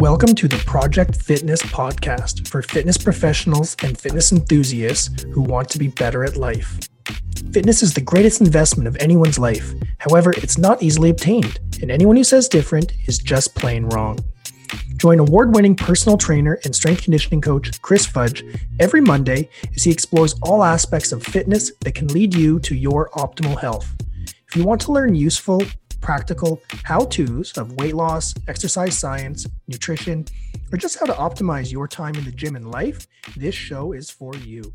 Welcome to the Project Fitness podcast for fitness professionals and fitness enthusiasts who want to be better at life. Fitness is the greatest investment of anyone's life. However, it's not easily obtained, and anyone who says different is just plain wrong. Join award winning personal trainer and strength conditioning coach Chris Fudge every Monday as he explores all aspects of fitness that can lead you to your optimal health. If you want to learn useful, practical how to's of weight loss, exercise science, nutrition, or just how to optimize your time in the gym and life, this show is for you.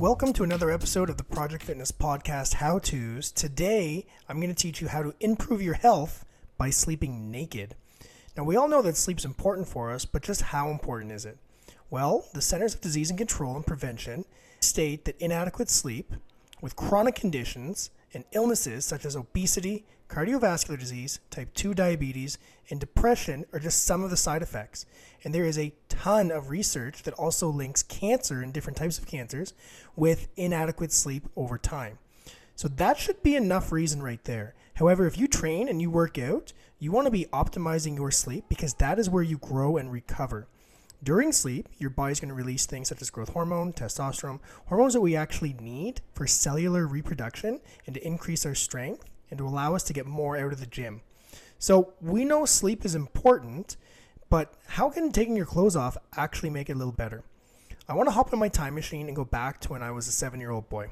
Welcome to another episode of the Project Fitness Podcast How To's. Today, I'm going to teach you how to improve your health by sleeping naked. Now, we all know that sleep's important for us, but just how important is it? Well, the Centers of Disease and Control and Prevention state that inadequate sleep with chronic conditions and illnesses such as obesity, cardiovascular disease, type 2 diabetes, and depression are just some of the side effects. And there is a ton of research that also links cancer and different types of cancers with inadequate sleep over time. So that should be enough reason right there. However, if you train and you work out, you want to be optimizing your sleep because that is where you grow and recover. During sleep, your body's going to release things such as growth hormone, testosterone, hormones that we actually need for cellular reproduction and to increase our strength and to allow us to get more out of the gym. So we know sleep is important, but how can taking your clothes off actually make it a little better? I want to hop in my time machine and go back to when I was a seven year old boy.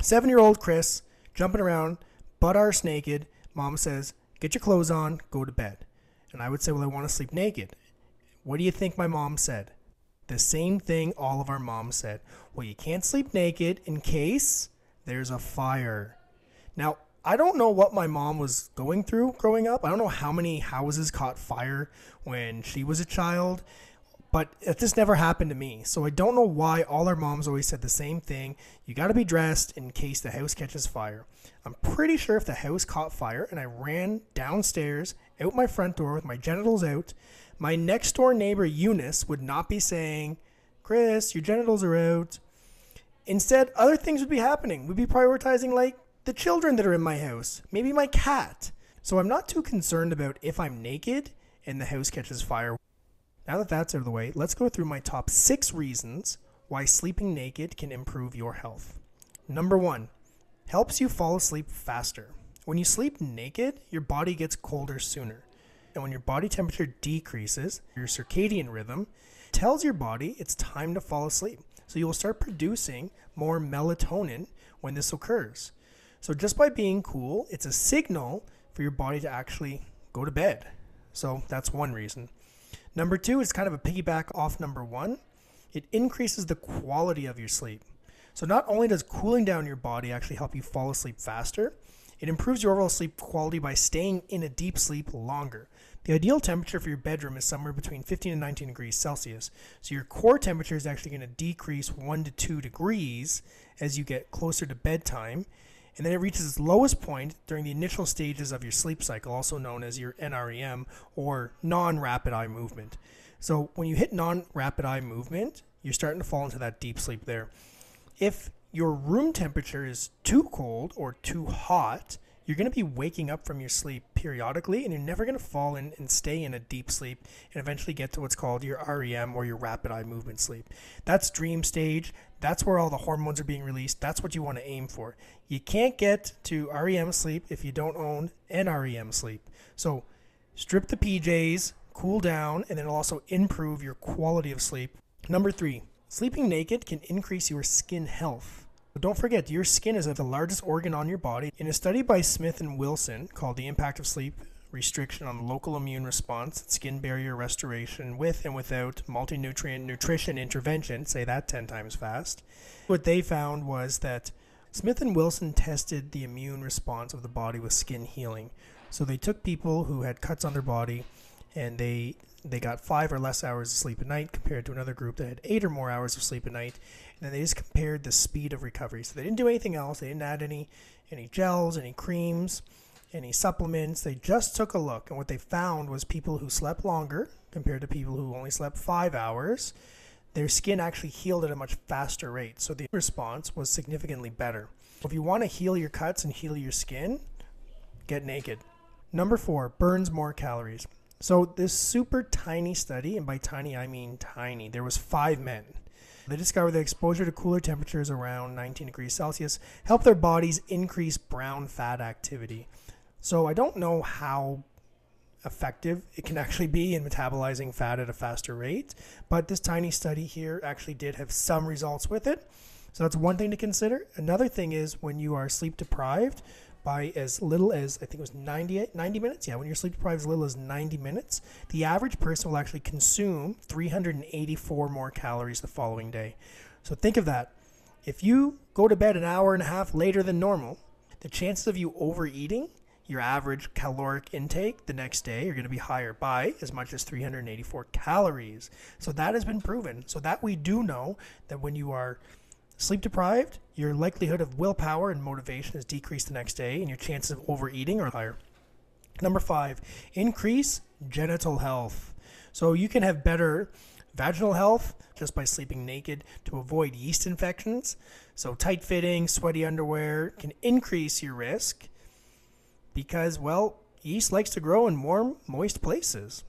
Seven year old Chris, jumping around, butt arse naked. Mom says, Get your clothes on, go to bed. And I would say, Well, I want to sleep naked. What do you think my mom said? The same thing all of our moms said. Well, you can't sleep naked in case there's a fire. Now, I don't know what my mom was going through growing up. I don't know how many houses caught fire when she was a child, but this never happened to me. So I don't know why all our moms always said the same thing. You got to be dressed in case the house catches fire. I'm pretty sure if the house caught fire and I ran downstairs out my front door with my genitals out, my next door neighbor Eunice would not be saying, Chris, your genitals are out. Instead, other things would be happening. We'd be prioritizing like the children that are in my house, maybe my cat. So I'm not too concerned about if I'm naked and the house catches fire. Now that that's out of the way, let's go through my top six reasons why sleeping naked can improve your health. Number one, helps you fall asleep faster. When you sleep naked, your body gets colder sooner. And when your body temperature decreases, your circadian rhythm tells your body it's time to fall asleep. So you will start producing more melatonin when this occurs. So just by being cool, it's a signal for your body to actually go to bed. So that's one reason. Number two is kind of a piggyback off number one. It increases the quality of your sleep. So not only does cooling down your body actually help you fall asleep faster, it improves your overall sleep quality by staying in a deep sleep longer. The ideal temperature for your bedroom is somewhere between 15 and 19 degrees Celsius. So your core temperature is actually going to decrease 1 to 2 degrees as you get closer to bedtime. And then it reaches its lowest point during the initial stages of your sleep cycle, also known as your NREM or non rapid eye movement. So when you hit non rapid eye movement, you're starting to fall into that deep sleep there. If your room temperature is too cold or too hot, you're going to be waking up from your sleep periodically and you're never going to fall in and stay in a deep sleep and eventually get to what's called your REM or your rapid eye movement sleep. That's dream stage. That's where all the hormones are being released. That's what you want to aim for. You can't get to REM sleep if you don't own NREM sleep. So strip the PJs, cool down, and it'll also improve your quality of sleep. Number three, sleeping naked can increase your skin health. But don't forget, your skin is the largest organ on your body. In a study by Smith and Wilson called The Impact of Sleep Restriction on the Local Immune Response, Skin Barrier Restoration with and Without Multi Nutrient Nutrition Intervention, say that 10 times fast, what they found was that Smith and Wilson tested the immune response of the body with skin healing. So they took people who had cuts on their body and they they got five or less hours of sleep a night compared to another group that had eight or more hours of sleep a night and then they just compared the speed of recovery. So they didn't do anything else. They didn't add any any gels, any creams, any supplements. They just took a look, and what they found was people who slept longer compared to people who only slept five hours. Their skin actually healed at a much faster rate, so the response was significantly better. If you want to heal your cuts and heal your skin, get naked. Number four, burns more calories. So this super tiny study, and by tiny I mean tiny, there was five men. They discovered that exposure to cooler temperatures around 19 degrees Celsius helped their bodies increase brown fat activity. So I don't know how effective it can actually be in metabolizing fat at a faster rate, but this tiny study here actually did have some results with it. So that's one thing to consider. Another thing is when you are sleep deprived, by as little as I think it was 90, 90 minutes. Yeah, when you're sleep deprived as little as 90 minutes, the average person will actually consume 384 more calories the following day. So think of that. If you go to bed an hour and a half later than normal, the chances of you overeating your average caloric intake the next day are going to be higher by as much as 384 calories. So that has been proven. So that we do know that when you are Sleep deprived, your likelihood of willpower and motivation is decreased the next day, and your chances of overeating are higher. Number five, increase genital health. So you can have better vaginal health just by sleeping naked to avoid yeast infections. So tight fitting, sweaty underwear can increase your risk because, well, yeast likes to grow in warm, moist places.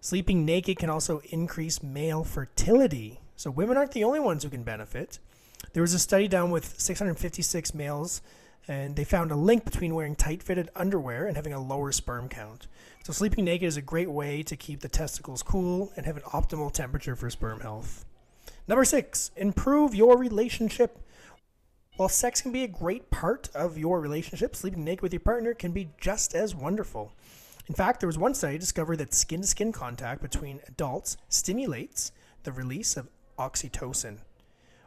Sleeping naked can also increase male fertility. So women aren't the only ones who can benefit. There was a study done with 656 males, and they found a link between wearing tight fitted underwear and having a lower sperm count. So, sleeping naked is a great way to keep the testicles cool and have an optimal temperature for sperm health. Number six, improve your relationship. While sex can be a great part of your relationship, sleeping naked with your partner can be just as wonderful. In fact, there was one study discovered that skin to skin contact between adults stimulates the release of oxytocin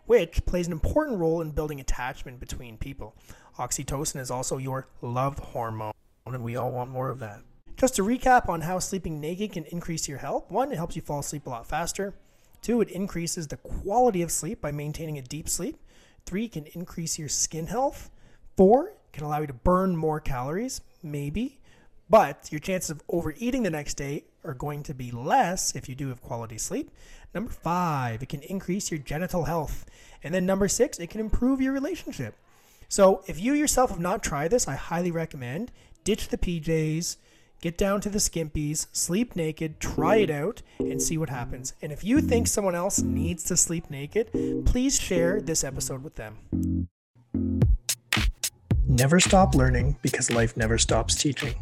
which plays an important role in building attachment between people. Oxytocin is also your love hormone, and we all want more of that. Just to recap on how sleeping naked can increase your health one, it helps you fall asleep a lot faster. Two, it increases the quality of sleep by maintaining a deep sleep. Three, can increase your skin health. Four, can allow you to burn more calories, maybe, but your chances of overeating the next day are going to be less if you do have quality sleep. Number five, it can increase your genital health. And then number six, it can improve your relationship. So if you yourself have not tried this, I highly recommend ditch the PJs, get down to the skimpies, sleep naked, try it out, and see what happens. And if you think someone else needs to sleep naked, please share this episode with them. Never stop learning because life never stops teaching.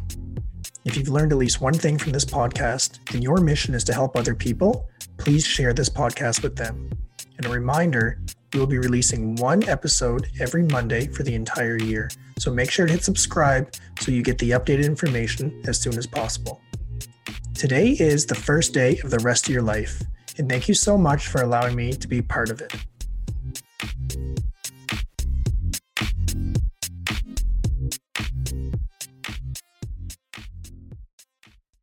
If you've learned at least one thing from this podcast and your mission is to help other people, please share this podcast with them. And a reminder, we will be releasing one episode every Monday for the entire year. So make sure to hit subscribe so you get the updated information as soon as possible. Today is the first day of the rest of your life, and thank you so much for allowing me to be part of it.